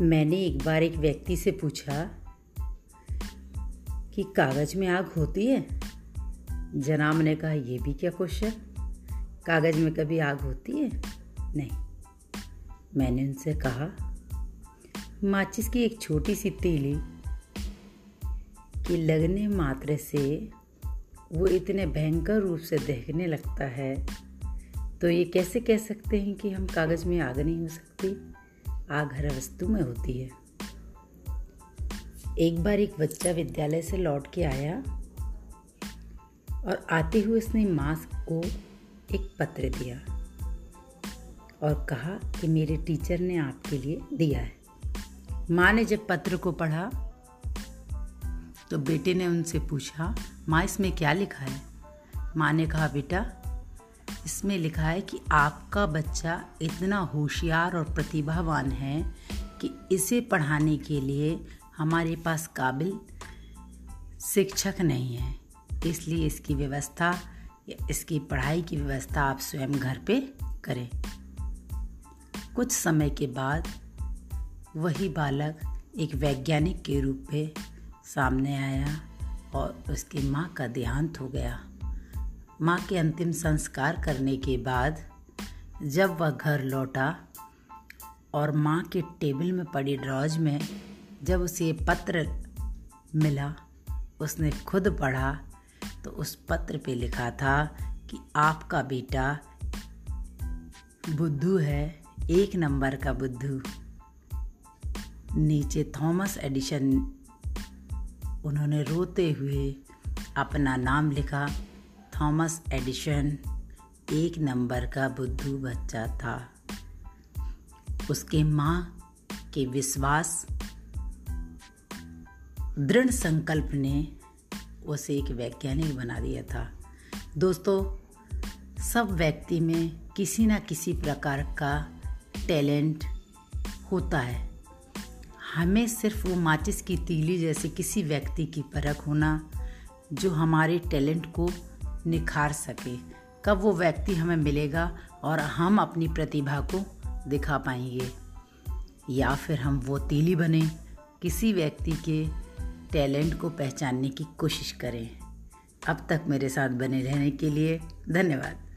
मैंने एक बार एक व्यक्ति से पूछा कि कागज़ में आग होती है? जनाब ने कहा यह भी क्या क्वेश्चन? कागज़ में कभी आग होती है? नहीं। मैंने उनसे कहा, माचिस की एक छोटी सी तीली कि लगने मात्र से वो इतने भयंकर रूप से देखने लगता है तो ये कैसे कह सकते हैं कि हम कागज़ में आग नहीं हो सकती? आग हर वस्तु में होती है। एक बार एक बच्चा विद्यालय से लौट के आया और आते हुए उसने माँ को एक पत्र दिया और कहा कि मेरे टीचर ने आपके लिए दिया है। माँ ने जब पत्र को पढ़ा तो बेटे ने उनसे पूछा, माँ, इसमें क्या लिखा है? माँ ने कहा, बेटा इसमें लिखा है कि आपका बच्चा इतना होशियार और प्रतिभावान है कि इसे पढ़ाने के लिए हमारे पास काबिल शिक्षक नहीं है। इसलिए इसकी व्यवस्था या इसकी पढ़ाई की व्यवस्था आप स्वयं घर पे करें। कुछ समय के बाद वही बालक एक वैज्ञानिक के रूप में सामने आया और उसकी माँ का देहांत हो गया। माँ के अंतिम संस्कार करने के बाद जब वह घर लौटा और माँ के टेबल में पड़ी ड्रॉज में जब उसे पत्र मिला, उसने खुद पढ़ा तो उस पत्र पे लिखा था कि आपका बेटा बुद्धू है, एक नंबर का बुद्धू। नीचे थॉमस एडिशन, उन्होंने रोते हुए अपना नाम लिखा। थॉमस एडिशन एक नंबर का बुद्धू बच्चा था। उसके माँ के विश्वास दृढ़ संकल्प ने उसे एक वैज्ञानिक बना दिया था। दोस्तों, सब व्यक्ति में किसी ना किसी प्रकार का टैलेंट होता है। हमें सिर्फ़ वो माचिस की तीली जैसे किसी व्यक्ति की परख होना, जो हमारे टैलेंट को निखार सके। कब वो व्यक्ति हमें मिलेगा और हम अपनी प्रतिभा को दिखा पाएँगे? या फिर हम वो तीली बने, किसी व्यक्ति के टैलेंट को पहचानने की कोशिश करें। अब तक मेरे साथ बने रहने के लिए धन्यवाद।